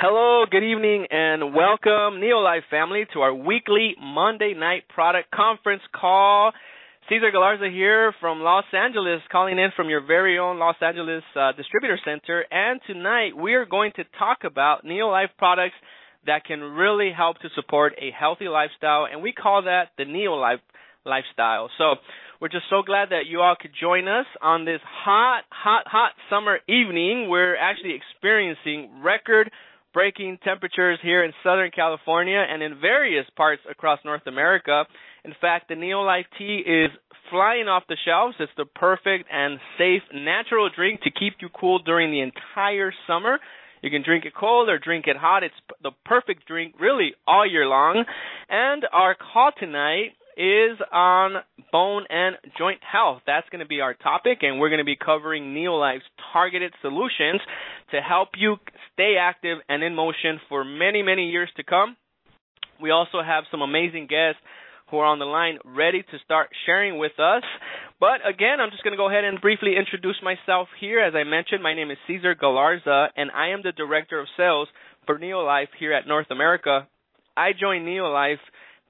Hello, good evening, and welcome, Neolife family, to our weekly Monday night product conference call. Cesar Galarza here from Los Angeles, calling in from your very own Los Angeles uh, Distributor Center. And tonight we are going to talk about Neolife products that can really help to support a healthy lifestyle, and we call that the Neolife lifestyle. So we're just so glad that you all could join us on this hot, hot, hot summer evening. We're actually experiencing record breaking temperatures here in Southern California and in various parts across North America. In fact, the Neolife tea is flying off the shelves. It's the perfect and safe natural drink to keep you cool during the entire summer. You can drink it cold or drink it hot. It's the perfect drink really all year long. And our call tonight is on bone and joint health. That's going to be our topic, and we're going to be covering Neolife's targeted solutions to help you stay active and in motion for many, many years to come. We also have some amazing guests who are on the line ready to start sharing with us. But again, I'm just going to go ahead and briefly introduce myself here. As I mentioned, my name is Cesar Galarza, and I am the Director of Sales for Neolife here at North America. I joined Neolife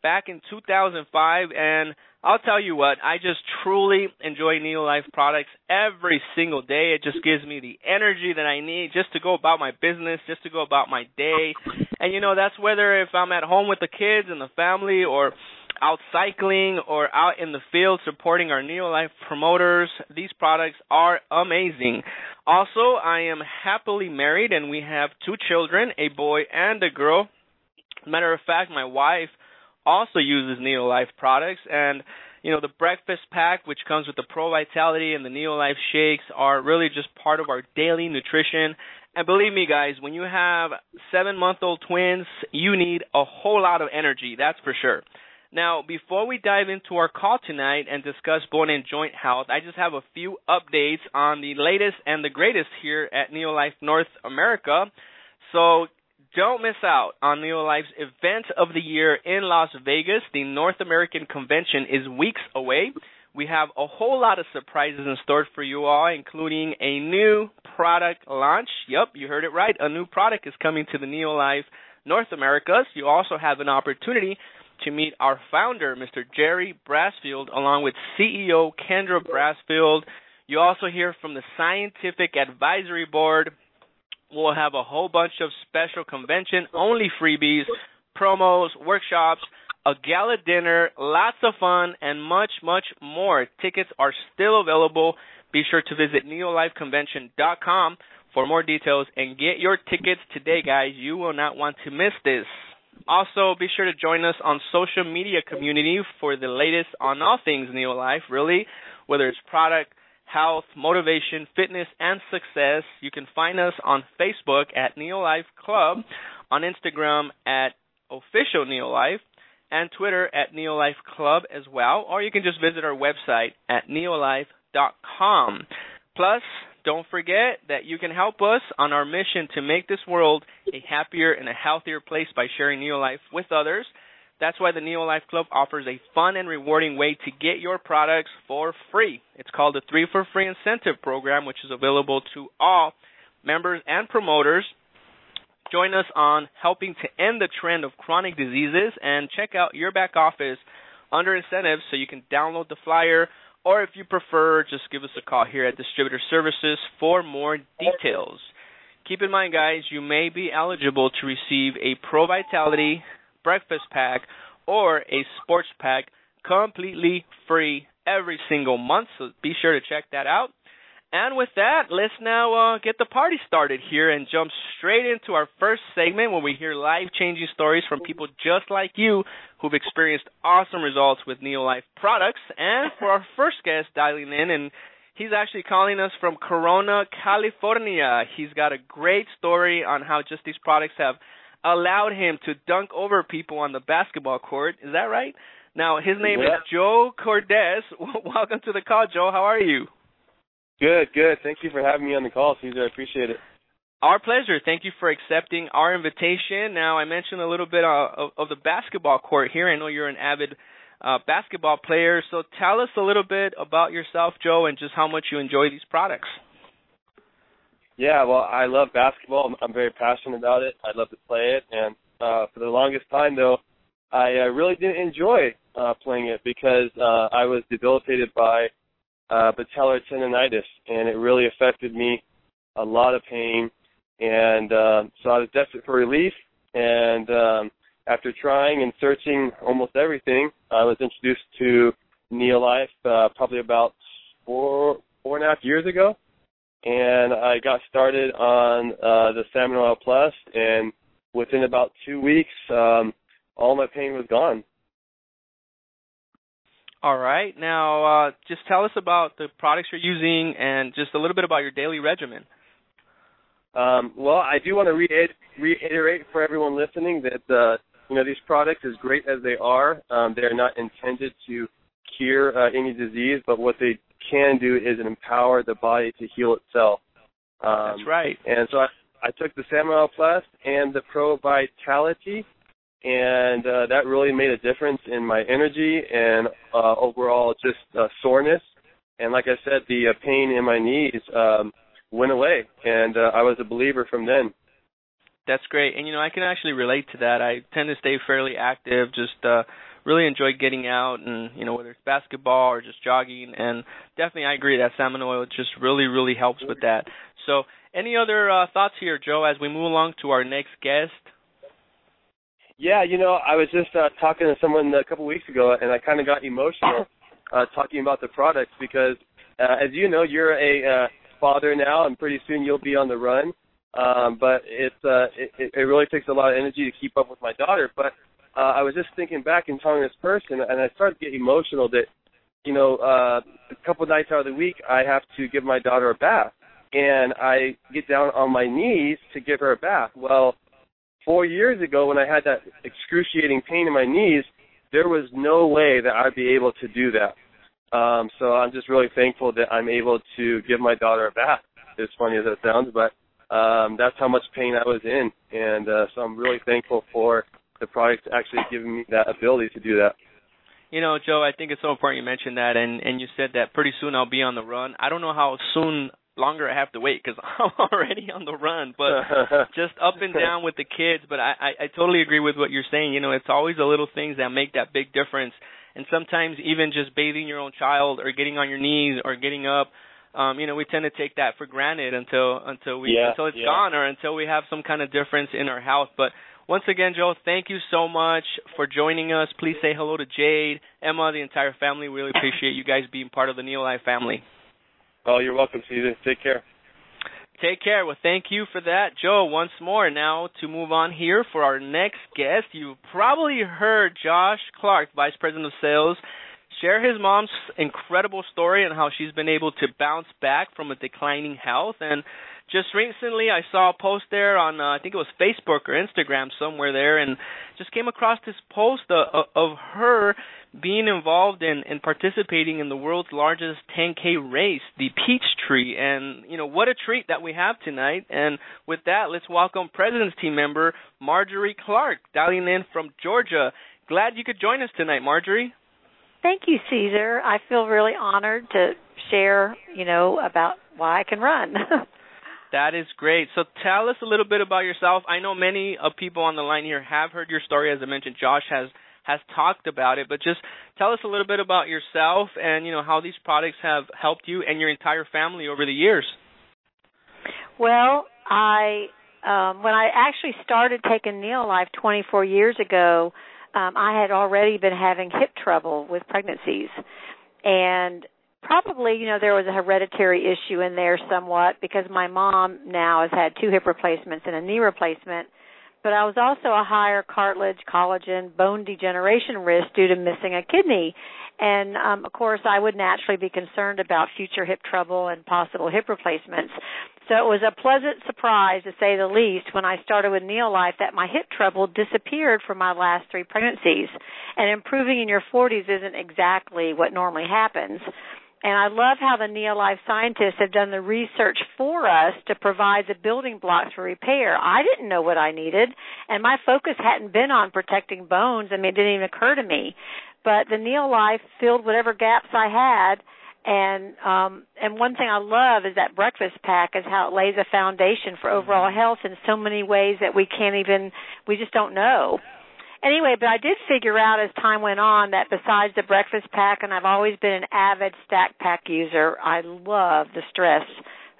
back in 2005 and I'll tell you what, I just truly enjoy Neolife products every single day. It just gives me the energy that I need just to go about my business, just to go about my day. And you know, that's whether if I'm at home with the kids and the family or out cycling or out in the field supporting our Neolife promoters. These products are amazing. Also, I am happily married and we have two children, a boy and a girl. Matter of fact, my wife also uses Neolife products and you know the breakfast pack which comes with the Pro Vitality and the Neolife shakes are really just part of our daily nutrition. And believe me guys, when you have 7-month-old twins, you need a whole lot of energy, that's for sure. Now, before we dive into our call tonight and discuss bone and joint health, I just have a few updates on the latest and the greatest here at Neolife North America. So don't miss out on Neolife's event of the year in Las Vegas. The North American convention is weeks away. We have a whole lot of surprises in store for you all, including a new product launch. Yep, you heard it right. A new product is coming to the Neolife North America. So you also have an opportunity to meet our founder, Mr. Jerry Brassfield, along with CEO Kendra Brassfield. You also hear from the Scientific Advisory Board, We'll have a whole bunch of special convention only freebies, promos, workshops, a gala dinner, lots of fun, and much, much more. Tickets are still available. Be sure to visit neolifeconvention.com for more details and get your tickets today, guys. You will not want to miss this. Also, be sure to join us on social media community for the latest on all things Neolife, really, whether it's product, health, motivation, fitness, and success. You can find us on Facebook at Neolife Club, on Instagram at Official Neolife, and Twitter at Neolife Club as well, or you can just visit our website at neolife.com. Plus, don't forget that you can help us on our mission to make this world a happier and a healthier place by sharing Neolife with others. That's why the Neolife Club offers a fun and rewarding way to get your products for free. It's called the 3 for Free Incentive Program, which is available to all members and promoters. Join us on helping to end the trend of chronic diseases and check out your back office under incentives so you can download the flyer or if you prefer, just give us a call here at Distributor Services for more details. Keep in mind, guys, you may be eligible to receive a Pro Vitality breakfast pack or a sports pack completely free every single month. So be sure to check that out. And with that, let's now uh, get the party started here and jump straight into our first segment where we hear life changing stories from people just like you who've experienced awesome results with Neolife products. And for our first guest dialing in, and he's actually calling us from Corona, California. He's got a great story on how just these products have allowed him to dunk over people on the basketball court. Is that right? Now, his name yeah. is Joe Cordes. Welcome to the call, Joe. How are you? Good, good. Thank you for having me on the call, Cesar. I appreciate it. Our pleasure. Thank you for accepting our invitation. Now, I mentioned a little bit uh, of, of the basketball court here. I know you're an avid uh, basketball player, so tell us a little bit about yourself, Joe, and just how much you enjoy these products. Yeah, well, I love basketball. I'm, I'm very passionate about it. I love to play it, and uh, for the longest time, though, I uh, really didn't enjoy uh, playing it because uh, I was debilitated by uh, patellar tendonitis, and it really affected me. A lot of pain, and uh, so I was desperate for relief. And um, after trying and searching almost everything, I was introduced to Neolife uh, probably about four four and a half years ago, and I got started on uh, the Salmon Oil Plus, and within about two weeks, um, all my pain was gone. All right. Now, uh, just tell us about the products you're using and just a little bit about your daily regimen. Um, well, I do want to reiterate, reiterate for everyone listening that uh, you know these products, as great as they are, um, they are not intended to cure uh, any disease, but what they can do is empower the body to heal itself. Um, That's right. And so I, I took the Salmon Oil Plus and the Pro Vitality, and uh, that really made a difference in my energy and uh, overall just uh, soreness. And like I said, the uh, pain in my knees um, went away, and uh, I was a believer from then. That's great, and you know I can actually relate to that. I tend to stay fairly active, just uh, really enjoy getting out, and you know whether it's basketball or just jogging. And definitely, I agree that salmon oil just really, really helps with that. So, any other uh, thoughts here, Joe, as we move along to our next guest? Yeah, you know, I was just uh, talking to someone a couple weeks ago, and I kind of got emotional uh, talking about the products because, uh, as you know, you're a uh, father now, and pretty soon you'll be on the run. Um, but it's uh, it, it really takes a lot of energy to keep up with my daughter. But uh, I was just thinking back and telling this person, and I started to get emotional that, you know, uh, a couple nights out of the week I have to give my daughter a bath, and I get down on my knees to give her a bath. Well, four years ago when I had that excruciating pain in my knees, there was no way that I'd be able to do that. Um, so I'm just really thankful that I'm able to give my daughter a bath. As funny as that sounds, but um, that's how much pain I was in, and uh, so I'm really thankful for the product actually giving me that ability to do that. You know, Joe, I think it's so important you mentioned that, and and you said that pretty soon I'll be on the run. I don't know how soon longer I have to wait because I'm already on the run. But just up and down with the kids. But I, I I totally agree with what you're saying. You know, it's always the little things that make that big difference. And sometimes even just bathing your own child or getting on your knees or getting up. Um, you know, we tend to take that for granted until until we yeah, until it's yeah. gone or until we have some kind of difference in our health. But once again, Joe, thank you so much for joining us. Please say hello to Jade, Emma, the entire family. We really appreciate you guys being part of the Neolife family. Oh, you're welcome, Cesar. Take care. Take care. Well, thank you for that, Joe. Once more, now to move on here for our next guest. You probably heard Josh Clark, Vice President of Sales, share his mom's incredible story and how she's been able to bounce back from a declining health. And just recently, I saw a post there on, uh, I think it was Facebook or Instagram somewhere there, and just came across this post of, of her being involved in and participating in the world's largest 10K race, the Peachtree. And, you know, what a treat that we have tonight. And with that, let's welcome President's Team member Marjorie Clark, dialing in from Georgia. Glad you could join us tonight, Marjorie. Thank you, Cesar. I feel really honored to share, you know, about why I can run. That is great. So tell us a little bit about yourself. I know many of people on the line here have heard your story. As I mentioned, Josh has has talked about it, but just tell us a little bit about yourself and you know how these products have helped you and your entire family over the years. Well, I um, when I actually started taking Neolife 24 years ago, um, I had already been having hip trouble with pregnancies, and probably you know there was a hereditary issue in there somewhat because my mom now has had two hip replacements and a knee replacement but I was also a higher cartilage, collagen, bone degeneration risk due to missing a kidney. And um, of course, I would naturally be concerned about future hip trouble and possible hip replacements. So it was a pleasant surprise, to say the least, when I started with Neolife that my hip trouble disappeared from my last three pregnancies. And improving in your 40s isn't exactly what normally happens. And I love how the Neolife scientists have done the research for us to provide the building blocks for repair. I didn't know what I needed, and my focus hadn't been on protecting bones. I mean, it didn't even occur to me. But the Neolife filled whatever gaps I had, And um and one thing I love is that breakfast pack is how it lays a foundation for overall health in so many ways that we can't even we just don't know. Anyway, but I did figure out as time went on that besides the breakfast pack and I've always been an avid stack pack user, I love the stress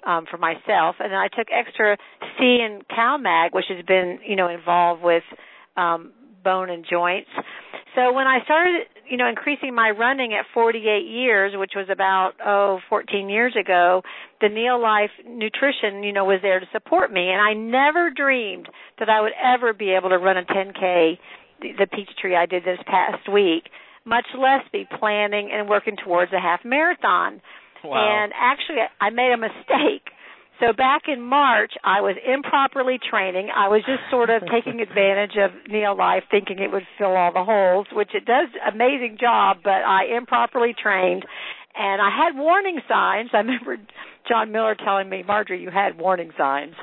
um for myself and then I took extra C and CalMag which has been, you know, involved with um bone and joints. So when I started, you know, increasing my running at 48 years, which was about oh 14 years ago, the Neolife nutrition, you know, was there to support me, and I never dreamed that I would ever be able to run a 10k, the, peach tree I did this past week, much less be planning and working towards a half marathon. Wow. And actually, I made a mistake so back in March, I was improperly training. I was just sort of taking advantage of Neolife, thinking it would fill all the holes, which it does amazing job, but I improperly trained. And I had warning signs. I remember John Miller telling me, Marjorie, you had warning signs.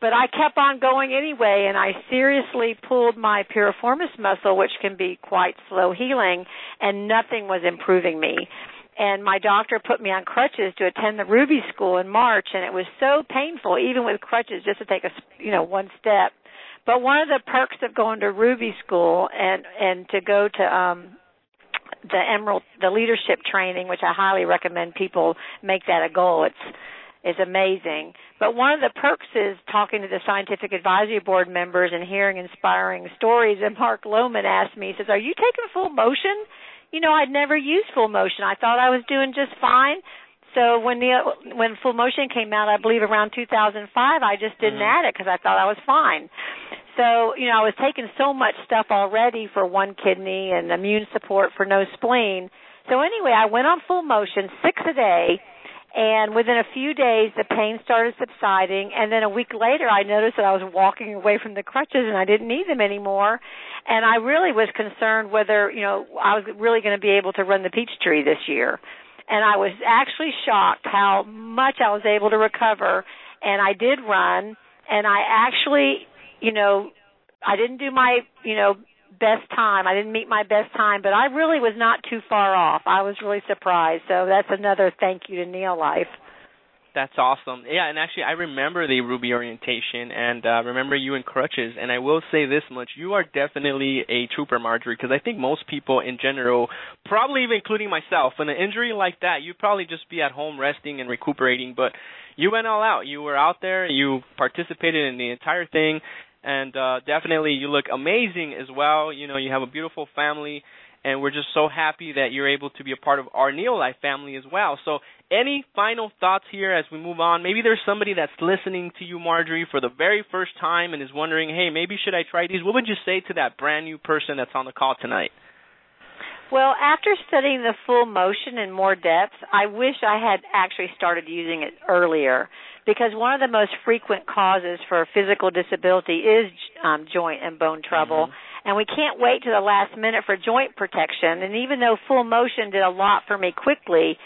But I kept on going anyway, and I seriously pulled my piriformis muscle, which can be quite slow healing, and nothing was improving me and my doctor put me on crutches to attend the Ruby School in March, and it was so painful, even with crutches, just to take a you know one step. But one of the perks of going to Ruby School and and to go to um the Emerald the leadership training, which I highly recommend people make that a goal. It's is amazing. But one of the perks is talking to the scientific advisory board members and hearing inspiring stories. And Mark Lohman asked me, he says, "Are you taking full motion?" you know, I'd never used full motion. I thought I was doing just fine. So when the when full motion came out, I believe around 2005, I just didn't mm-hmm. add it because I thought I was fine. So you know, I was taking so much stuff already for one kidney and immune support for no spleen. So anyway, I went on full motion six a day and within a few days the pain started subsiding. And then a week later I noticed that I was walking away from the crutches and I didn't need them anymore. And I really was concerned whether you know I was really going to be able to run the peach tree this year. And I was actually shocked how much I was able to recover. And I did run. And I actually you know I didn't do my you know best time. I didn't meet my best time, but I really was not too far off. I was really surprised. So that's another thank you to Neolife. That's awesome. Yeah, and actually, I remember the Ruby orientation, and uh, remember you in crutches. And I will say this much: you are definitely a trooper, Marjorie, because I think most people in general, probably even including myself, in an injury like that, you'd probably just be at home resting and recuperating. But you went all out. You were out there. You participated in the entire thing, and uh, definitely you look amazing as well. You know, you have a beautiful family, and we're just so happy that you're able to be a part of our Neolife family as well. So, any final thoughts here as we move on? Maybe there's somebody that's listening to you, Marjorie, for the very first time and is wondering, hey, maybe should I try these? What would you say to that brand new person that's on the call tonight? Well, after studying the full motion in more depth, I wish I had actually started using it earlier because one of the most frequent causes for physical disability is um, joint and bone trouble. Mm-hmm. And we can't wait to the last minute for joint protection. And even though full motion did a lot for me quickly,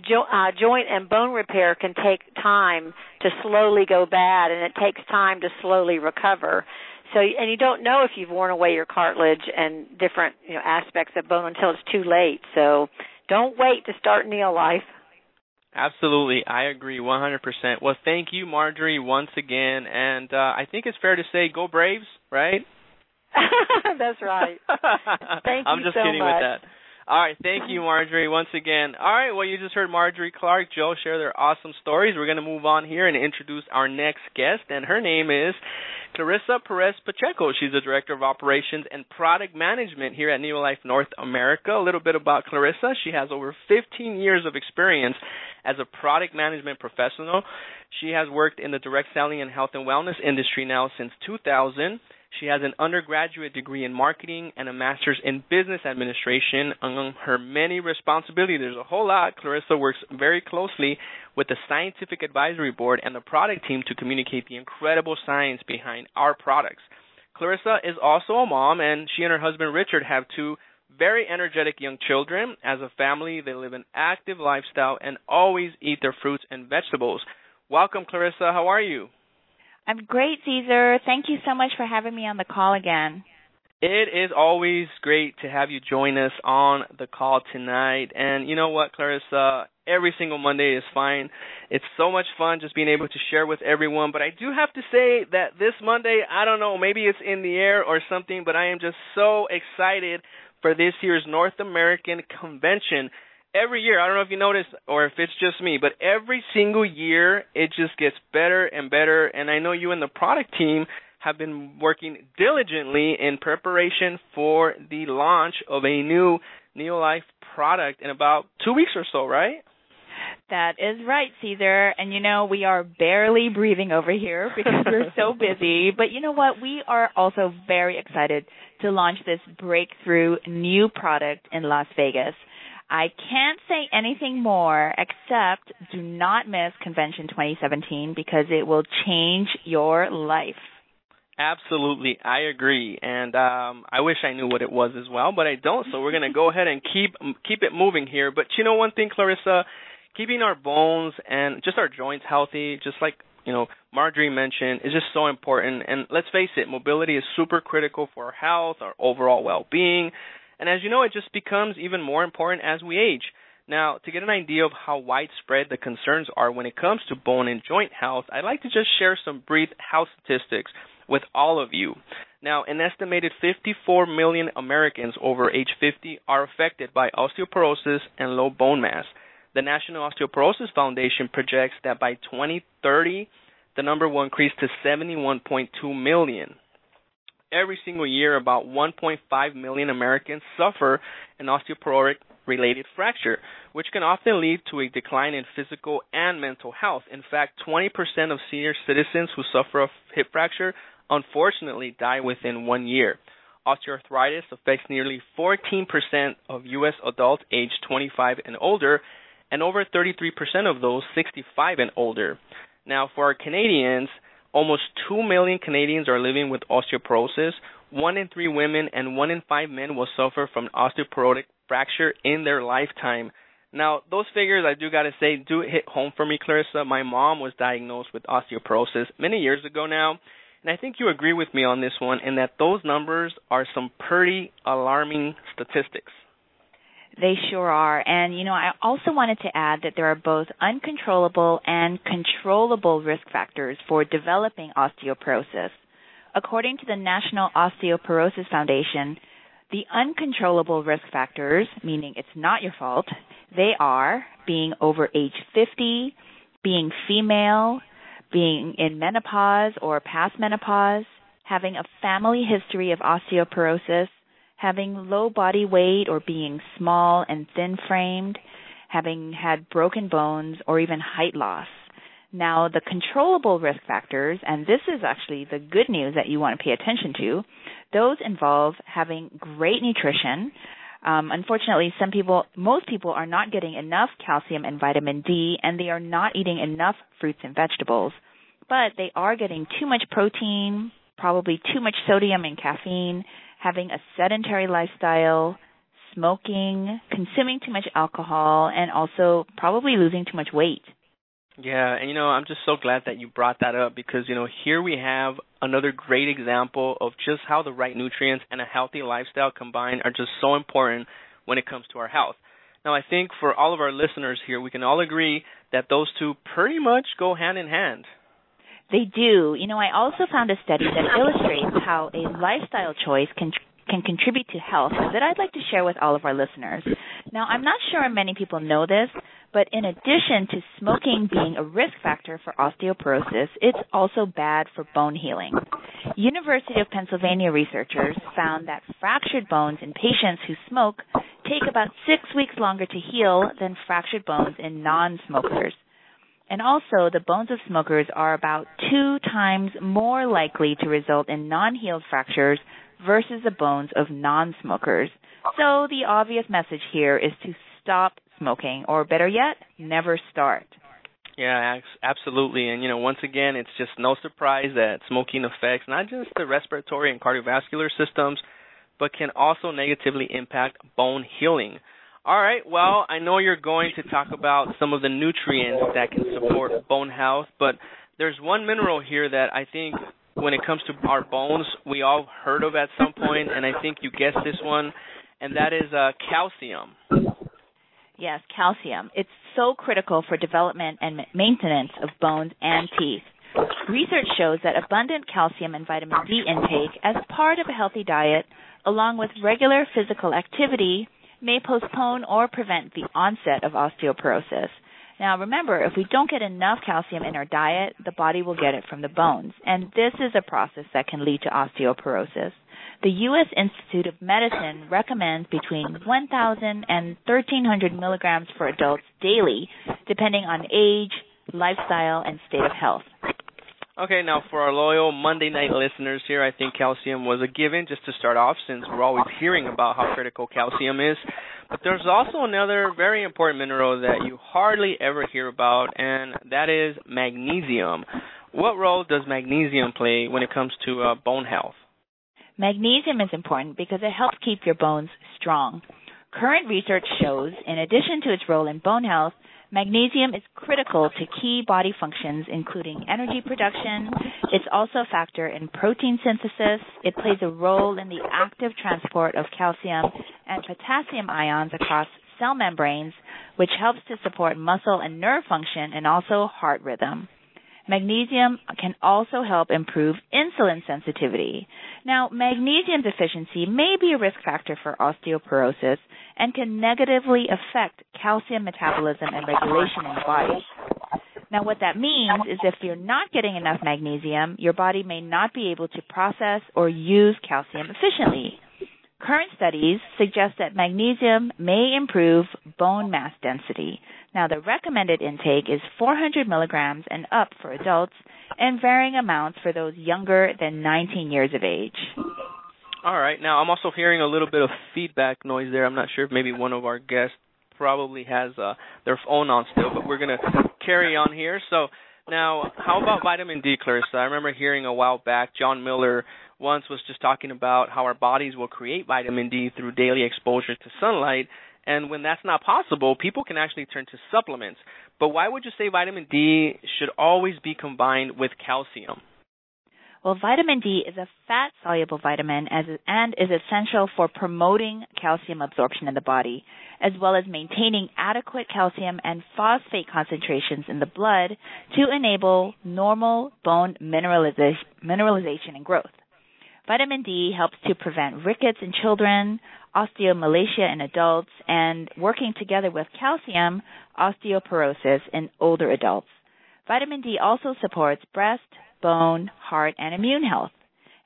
jo- uh, joint and bone repair can take time to slowly go bad, and it takes time to slowly recover. So, and you don't know if you've worn away your cartilage and different you know aspects of bone until it's too late. So, don't wait to start Neolife. Absolutely, I agree 100%. Well, thank you, Marjorie, once again, and uh, I think it's fair to say, go Braves, right? That's right. Thank I'm just so kidding much. with that. All right, thank you, Marjorie, once again. All right, well, you just heard Marjorie Clark, Joe share their awesome stories. We're going to move on here and introduce our next guest, and her name is Clarissa Perez Pacheco. She's the Director of Operations and Product Management here at Neolife North America. A little bit about Clarissa. She has over 15 years of experience as a product management professional. She has worked in the direct selling and health and wellness industry now since 2000. She has an undergraduate degree in marketing and a master's in business administration. Among her many responsibilities, there's a whole lot. Clarissa works very closely with the scientific advisory board and the product team to communicate the incredible science behind our products. Clarissa is also a mom, and she and her husband Richard have two very energetic young children. As a family, they live an active lifestyle and always eat their fruits and vegetables. Welcome, Clarissa. How are you? I'm great, Cesar. Thank you so much for having me on the call again. It is always great to have you join us on the call tonight. And you know what, Clarissa? every single Monday is fine. It's so much fun just being able to share with everyone. But I do have to say that this Monday, I don't know, maybe it's in the air or something, but I am just so excited for this year's North American convention. Every year, I don't know if you noticed or if it's just me, but every single year it just gets better and better. And I know you and the product team have been working diligently in preparation for the launch of a new Neolife product in about two weeks or so, right? That is right, Cesar. And you know, we are barely breathing over here because we're so busy. But you know what? We are also very excited to launch this breakthrough new product in Las Vegas. I can't say anything more except do not miss Convention 2017 because it will change your life. Absolutely, I agree, and um, I wish I knew what it was as well, but I don't. So we're going to go ahead and keep keep it moving here. But you know one thing, Clarissa, keeping our bones and just our joints healthy, just like you know Marjorie mentioned, is just so important. And let's face it, mobility is super critical for our health, our overall well-being, and as you know, it just becomes even more important as we age. Now, to get an idea of how widespread the concerns are when it comes to bone and joint health, I'd like to just share some brief health statistics with all of you. Now, an estimated 54 million Americans over age 50 are affected by osteoporosis and low bone mass. The National Osteoporosis Foundation projects that by 2030, the number will increase to 71.2 million. Every single year, about 1.5 million Americans suffer an osteoporotic related fracture, which can often lead to a decline in physical and mental health. In fact, 20% of senior citizens who suffer a hip fracture unfortunately die within one year. Osteoarthritis affects nearly 14% of U.S. adults aged 25 and older, and over 33% of those 65 and older. Now, for our Canadians, almost 2 million Canadians are living with osteoporosis. One in three women and one in five men will suffer from osteoporotic fracture in their lifetime. Now, those figures I do got to say do hit home for me, Clarissa. My mom was diagnosed with osteoporosis many years ago now, and I think you agree with me on this one in that those numbers are some pretty alarming statistics. They sure are. And, you know, I also wanted to add that there are both uncontrollable and controllable risk factors for developing osteoporosis. According to the National Osteoporosis Foundation, the uncontrollable risk factors, meaning it's not your fault, they are being over age 50, being female, being in menopause or past menopause, having a family history of osteoporosis, having low body weight or being small and thin framed, having had broken bones or even height loss. Now, the controllable risk factors, and this is actually the good news that you want to pay attention to, those involve having great nutrition, um, unfortunately, some people, most people are not getting enough calcium and vitamin D, and they are not eating enough fruits and vegetables. But they are getting too much protein, probably too much sodium and caffeine, having a sedentary lifestyle, smoking, consuming too much alcohol, and also probably losing too much weight. Yeah, and you know, I'm just so glad that you brought that up because, you know, here we have another great example of just how the right nutrients and a healthy lifestyle combined are just so important when it comes to our health. Now, I think for all of our listeners here, we can all agree that those two pretty much go hand in hand. They do. You know, I also found a study that illustrates how a lifestyle choice can can contribute to health that I'd like to share with all of our listeners. Now, I'm not sure many people know this, but in addition to smoking being a risk factor for osteoporosis, it's also bad for bone healing. University of Pennsylvania researchers found that fractured bones in patients who smoke take about six weeks longer to heal than fractured bones in non-smokers. And also, the bones of smokers are about two times more likely to result in non-healed fractures versus the bones of non-smokers. So the obvious message here is to stop smoking, or better yet, never start. Yeah, absolutely. And you know, once again, it's just no surprise that smoking affects not just the respiratory and cardiovascular systems, but can also negatively impact bone healing. All right, well, I know you're going to talk about some of the nutrients that can support bone health, but there's one mineral here that I think when it comes to our bones, we all heard of at some point, and I think you guessed this one, and that is uh, calcium. Yes, calcium. It's so critical for development and maintenance of bones and teeth. Research shows that abundant calcium and vitamin D intake as part of a healthy diet, along with regular physical activity, may postpone or prevent the onset of osteoporosis. Now, remember, if we don't get enough calcium in our diet, the body will get it from the bones, and this is a process that can lead to osteoporosis. The U.S. Institute of Medicine recommends between 1,000 and 1,300 milligrams for adults daily, depending on age, lifestyle, and state of health. Okay, now for our loyal Monday night listeners here, I think calcium was a given just to start off since we're always hearing about how critical calcium is. But there's also another very important mineral that you hardly ever hear about, and that is magnesium. What role does magnesium play when it comes to uh, bone health? Magnesium is important because it helps keep your bones strong. Current research shows, in addition to its role in bone health, Magnesium is critical to key body functions, including energy production. It's also a factor in protein synthesis. It plays a role in the active transport of calcium and potassium ions across cell membranes, which helps to support muscle and nerve function and also heart rhythm. Magnesium can also help improve insulin sensitivity. Now, magnesium deficiency may be a risk factor for osteoporosis and can negatively affect calcium metabolism and regulation in the body. Now, what that means is if you're not getting enough magnesium, your body may not be able to process or use calcium efficiently. Current studies suggest that magnesium may improve bone mass density. Now, the recommended intake is 400 milligrams and up for adults and varying amounts for those younger than 19 years of age. All right. Now, I'm also hearing a little bit of feedback noise there. I'm not sure if maybe one of our guests probably has uh, their phone on still, but we're going to carry on here. So, now, how about vitamin D, Clarissa? I remember hearing a while back John Miller once was just talking about how our bodies will create vitamin D through daily exposure to sunlight. And when that's not possible, people can actually turn to supplements. But why would you say vitamin D should always be combined with calcium? Well, vitamin D is a fat soluble vitamin and is essential for promoting calcium absorption in the body, as well as maintaining adequate calcium and phosphate concentrations in the blood to enable normal bone mineralization, mineralization and growth. Vitamin D helps to prevent rickets in children, osteomalacia in adults, and working together with calcium, osteoporosis in older adults. Vitamin D also supports breast, bone, heart, and immune health.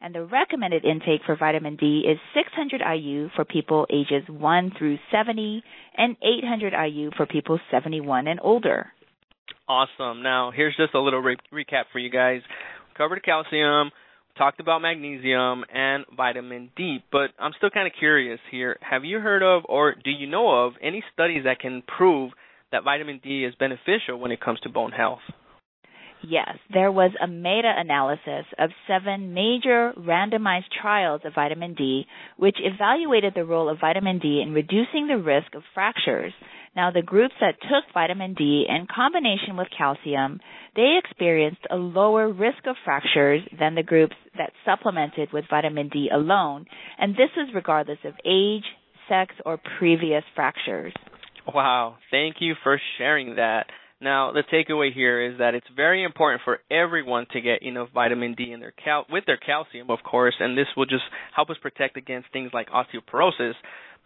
And the recommended intake for vitamin D is 600 IU for people ages 1 through 70 and 800 IU for people 71 and older. Awesome. Now, here's just a little re- recap for you guys. Covered calcium, talked about magnesium and vitamin D, but I'm still kind of curious here. Have you heard of or do you know of any studies that can prove that vitamin D is beneficial when it comes to bone health? Yes, there was a meta analysis of seven major randomized trials of vitamin D, which evaluated the role of vitamin D in reducing the risk of fractures. Now, the groups that took vitamin D in combination with calcium, they experienced a lower risk of fractures than the groups that supplemented with vitamin D alone, and this is regardless of age, sex, or previous fractures. Wow, thank you for sharing that. Now, the takeaway here is that it's very important for everyone to get enough vitamin D in their cal- with their calcium, of course, and this will just help us protect against things like osteoporosis.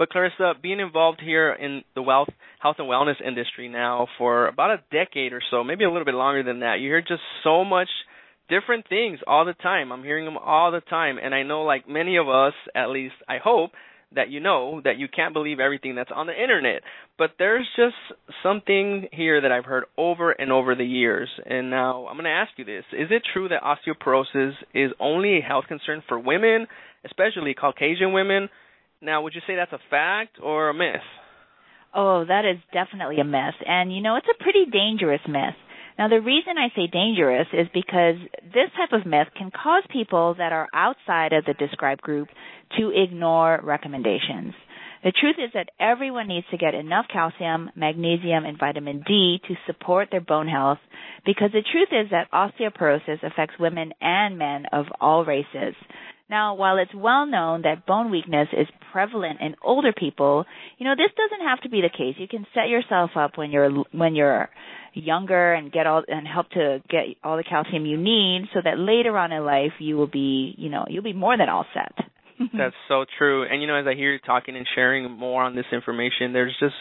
But Clarissa, being involved here in the wealth, health and wellness industry now for about a decade or so, maybe a little bit longer than that, you hear just so much different things all the time. I'm hearing them all the time, and I know, like many of us, at least I hope, that you know that you can't believe everything that's on the internet. But there's just something here that I've heard over and over the years. And now I'm going to ask you this. Is it true that osteoporosis is only a health concern for women, especially Caucasian women? Now, would you say that's a fact or a myth? Oh, that is definitely a myth. And you know, it's a pretty dangerous myth. Now, the reason I say dangerous is because this type of myth can cause people that are outside of the described group to ignore recommendations. The truth is that everyone needs to get enough calcium, magnesium, and vitamin D to support their bone health because the truth is that osteoporosis affects women and men of all races. Now, while it's well known that bone weakness is prevalent in older people, you know, this doesn't have to be the case. You can set yourself up when you're when you're younger and get all and help to get all the calcium you need so that later on in life you will be, you know, you'll be more than all set. That's so true. And you know, as I hear you talking and sharing more on this information, there's just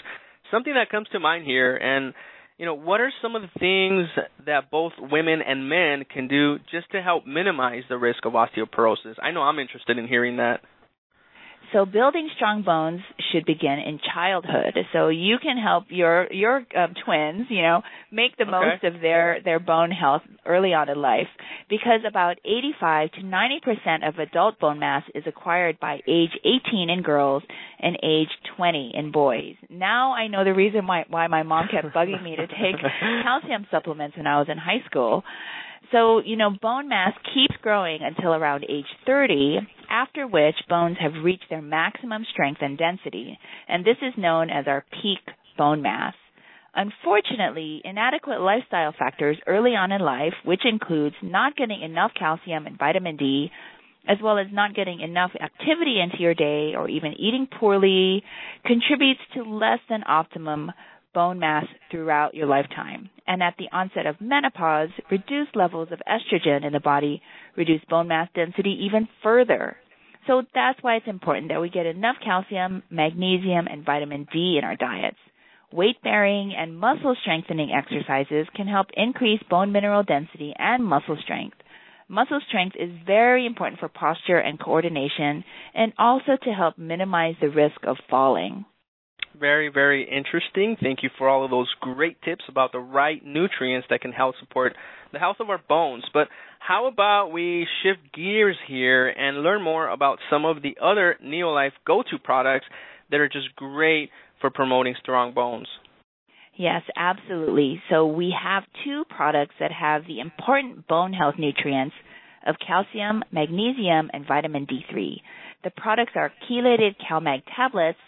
something that comes to mind here and you know, what are some of the things that both women and men can do just to help minimize the risk of osteoporosis? I know I'm interested in hearing that. So building strong bones should begin in childhood. So you can help your your uh, twins, you know, make the okay. most of their their bone health early on in life because about 85 to 90% of adult bone mass is acquired by age 18 in girls and age 20 in boys. Now I know the reason why why my mom kept bugging me to take calcium supplements when I was in high school. So, you know, bone mass keeps growing until around age 30, after which bones have reached their maximum strength and density, and this is known as our peak bone mass. Unfortunately, inadequate lifestyle factors early on in life, which includes not getting enough calcium and vitamin D, as well as not getting enough activity into your day or even eating poorly, contributes to less than optimum bone mass throughout your lifetime. And at the onset of menopause, reduced levels of estrogen in the body reduce bone mass density even further. So that's why it's important that we get enough calcium, magnesium, and vitamin D in our diets. Weight bearing and muscle strengthening exercises can help increase bone mineral density and muscle strength. Muscle strength is very important for posture and coordination and also to help minimize the risk of falling. Very, very interesting. Thank you for all of those great tips about the right nutrients that can help support the health of our bones. But how about we shift gears here and learn more about some of the other Neolife go to products that are just great for promoting strong bones? Yes, absolutely. So we have two products that have the important bone health nutrients of calcium, magnesium, and vitamin D3. The products are chelated CalMag tablets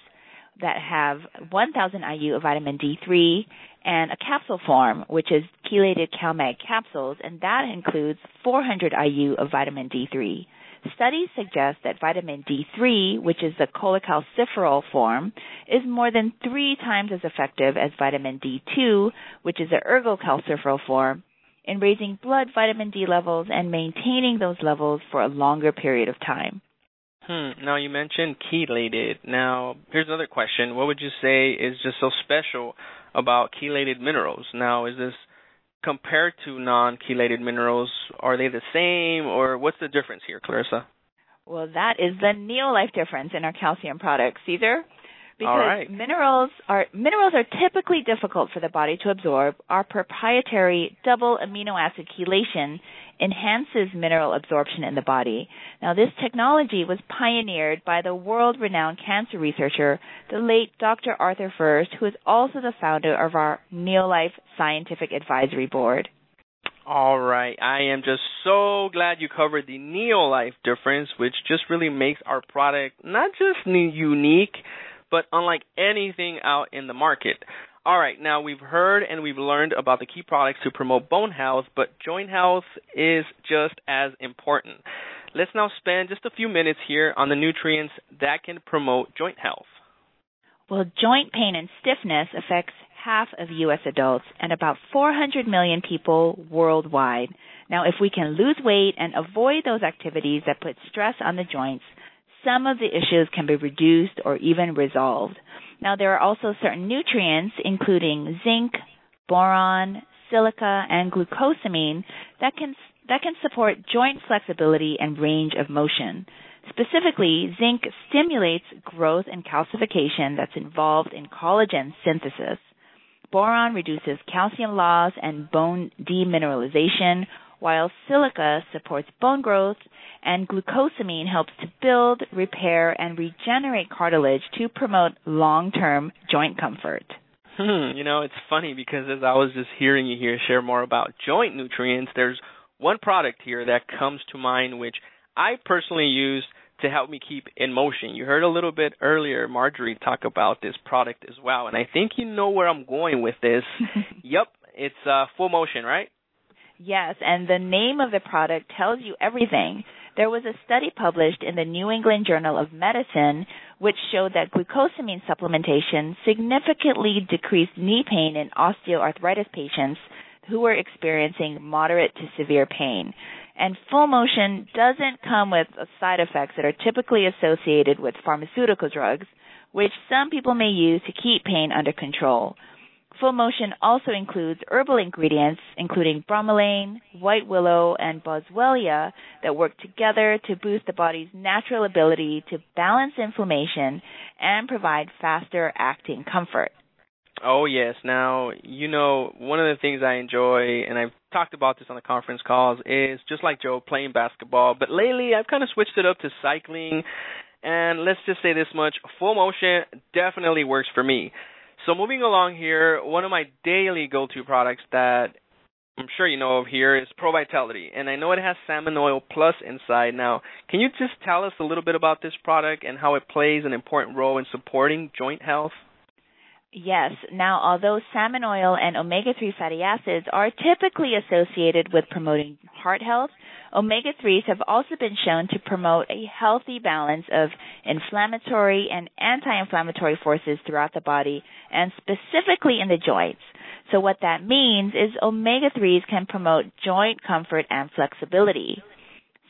that have 1000 IU of vitamin D3 and a capsule form, which is chelated CalMag capsules, and that includes 400 IU of vitamin D3. Studies suggest that vitamin D3, which is the cholecalciferol form, is more than three times as effective as vitamin D2, which is the ergocalciferol form, in raising blood vitamin D levels and maintaining those levels for a longer period of time. Hmm. Now you mentioned chelated. Now here's another question. What would you say is just so special about chelated minerals? Now is this compared to non-chelated minerals? Are they the same, or what's the difference here, Clarissa? Well, that is the Neolife difference in our calcium products, Cesar. Because right. minerals are minerals are typically difficult for the body to absorb. Our proprietary double amino acid chelation enhances mineral absorption in the body. Now, this technology was pioneered by the world-renowned cancer researcher, the late Dr. Arthur Furst, who is also the founder of our Neolife Scientific Advisory Board. All right. I am just so glad you covered the Neolife difference, which just really makes our product not just unique, but unlike anything out in the market. All right, now we've heard and we've learned about the key products to promote bone health, but joint health is just as important. Let's now spend just a few minutes here on the nutrients that can promote joint health. Well, joint pain and stiffness affects half of U.S. adults and about 400 million people worldwide. Now, if we can lose weight and avoid those activities that put stress on the joints, some of the issues can be reduced or even resolved. Now, there are also certain nutrients, including zinc, boron, silica, and glucosamine, that can that can support joint flexibility and range of motion. Specifically, zinc stimulates growth and calcification that's involved in collagen synthesis. Boron reduces calcium loss and bone demineralization, while silica supports bone growth and glucosamine helps to build, repair, and regenerate cartilage to promote long-term joint comfort. Hmm, you know, it's funny because as I was just hearing you here share more about joint nutrients, there's one product here that comes to mind which I personally use to help me keep in motion. You heard a little bit earlier Marjorie talk about this product as well, and I think you know where I'm going with this. yep, it's uh, full motion, right? Yes, and the name of the product tells you everything. There was a study published in the New England Journal of Medicine which showed that glucosamine supplementation significantly decreased knee pain in osteoarthritis patients who were experiencing moderate to severe pain. And full motion doesn't come with side effects that are typically associated with pharmaceutical drugs, which some people may use to keep pain under control. Full motion also includes herbal ingredients, including bromelain, white willow, and boswellia, that work together to boost the body's natural ability to balance inflammation and provide faster acting comfort. Oh yes. Now you know one of the things I enjoy, and I've talked about this on the conference calls, is just like Joe playing basketball. But lately, I've kind of switched it up to cycling, and let's just say this much: full motion definitely works for me. So moving along here, one of my daily go-to products that I'm sure you know of here is Pro Vitality, and I know it has salmon oil plus inside. Now, can you just tell us a little bit about this product and how it plays an important role in supporting joint health? Yes. Now, although salmon oil and omega 3 fatty acids are typically associated with promoting heart health, omega 3s have also been shown to promote a healthy balance of inflammatory and anti inflammatory forces throughout the body and specifically in the joints. So, what that means is omega 3s can promote joint comfort and flexibility.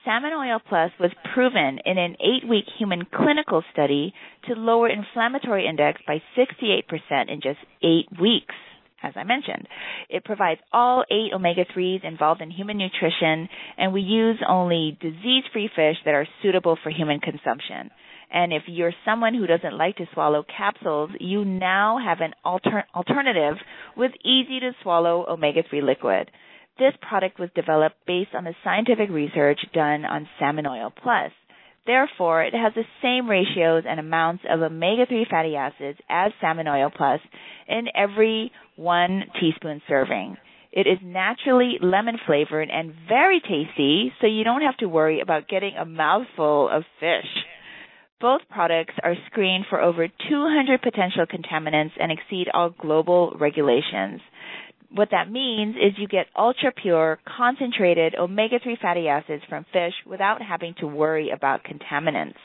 Salmon Oil Plus was proven in an eight week human clinical study to lower inflammatory index by 68% in just eight weeks. As I mentioned, it provides all eight omega 3s involved in human nutrition, and we use only disease free fish that are suitable for human consumption. And if you're someone who doesn't like to swallow capsules, you now have an alter- alternative with easy to swallow omega 3 liquid. This product was developed based on the scientific research done on salmon oil plus. Therefore, it has the same ratios and amounts of omega-3 fatty acids as salmon oil plus in every one teaspoon serving. It is naturally lemon flavored and very tasty, so you don't have to worry about getting a mouthful of fish. Both products are screened for over 200 potential contaminants and exceed all global regulations what that means is you get ultra pure, concentrated omega 3 fatty acids from fish without having to worry about contaminants.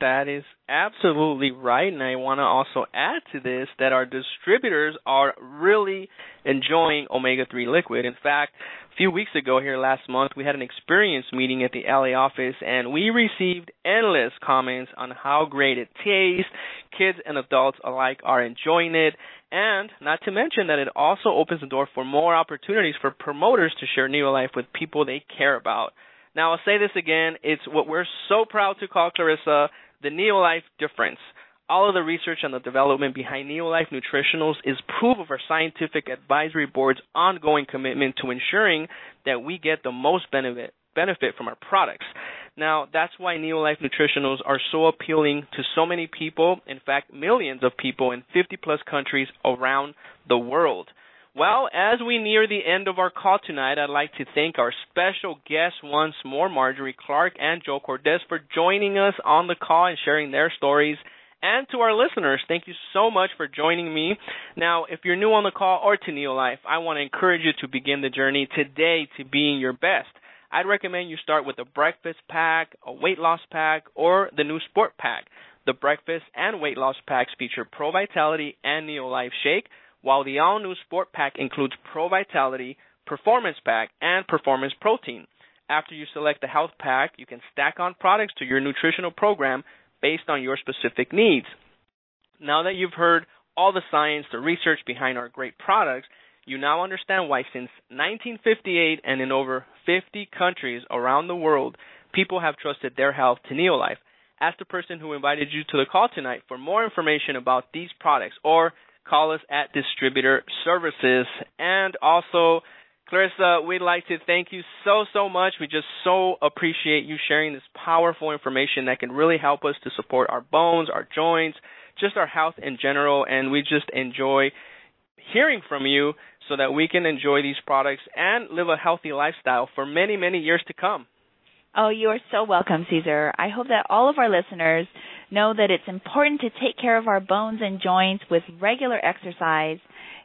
That is absolutely right. And I want to also add to this that our distributors are really enjoying omega 3 liquid. In fact, a few weeks ago here last month, we had an experience meeting at the LA office and we received endless comments on how great it tastes. Kids and adults alike are enjoying it. And not to mention that it also opens the door for more opportunities for promoters to share Neolife with people they care about. Now, I'll say this again. It's what we're so proud to call, Clarissa, the Neolife difference. All of the research and the development behind Neolife Nutritionals is proof of our scientific advisory board's ongoing commitment to ensuring that we get the most benefit benefit from our products. Now, that's why Neolife Nutritionals are so appealing to so many people, in fact, millions of people in 50 plus countries around the world. Well, as we near the end of our call tonight, I'd like to thank our special guests once more, Marjorie Clark and Joe Cordes, for joining us on the call and sharing their stories. And to our listeners, thank you so much for joining me. Now, if you're new on the call or to Neolife, I want to encourage you to begin the journey today to being your best. I'd recommend you start with a breakfast pack, a weight loss pack, or the new sport pack. The breakfast and weight loss packs feature Pro Vitality and Neolife Shake, while the all new sport pack includes Pro Vitality, Performance Pack, and Performance Protein. After you select the health pack, you can stack on products to your nutritional program based on your specific needs. Now that you've heard all the science, the research behind our great products, you now understand why since 1958 and in over 50 countries around the world, people have trusted their health to Neolife. Ask the person who invited you to the call tonight for more information about these products or call us at distributor services. And also, Clarissa, we'd like to thank you so, so much. We just so appreciate you sharing this powerful information that can really help us to support our bones, our joints, just our health in general. And we just enjoy hearing from you so that we can enjoy these products and live a healthy lifestyle for many, many years to come. Oh, you are so welcome, Cesar. I hope that all of our listeners know that it's important to take care of our bones and joints with regular exercise,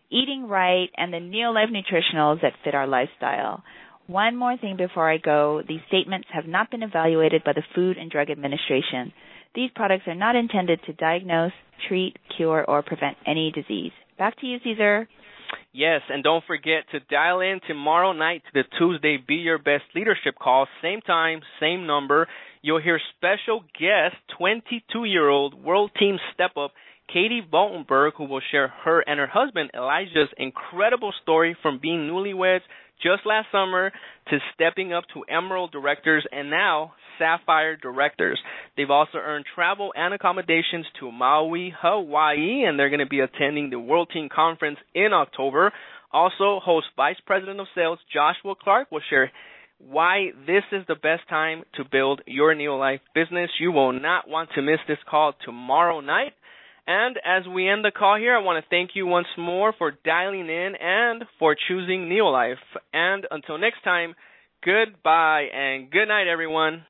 eating right, and the Neolife nutritionals that fit our lifestyle. One more thing before I go. These statements have not been evaluated by the Food and Drug Administration. These products are not intended to diagnose, treat, cure, or prevent any disease. Back to you, Cesar. Yes, and don't forget to dial in tomorrow night to the Tuesday Be Your Best Leadership Call. Same time, same number. You'll hear special guest, 22 year old World Team Step Up, Katie Boltenberg, who will share her and her husband Elijah's incredible story from being newlyweds just last summer to stepping up to Emerald directors and now Sapphire directors. They've also earned travel and accommodations to Maui, Hawaii, and they're going to be attending the World Team Conference in October. Also, host Vice President of Sales Joshua Clark will share why this is the best time to build your Neolife business. You will not want to miss this call tomorrow night. And as we end the call here, I want to thank you once more for dialing in and for choosing Neolife. And until next time, goodbye and good night, everyone.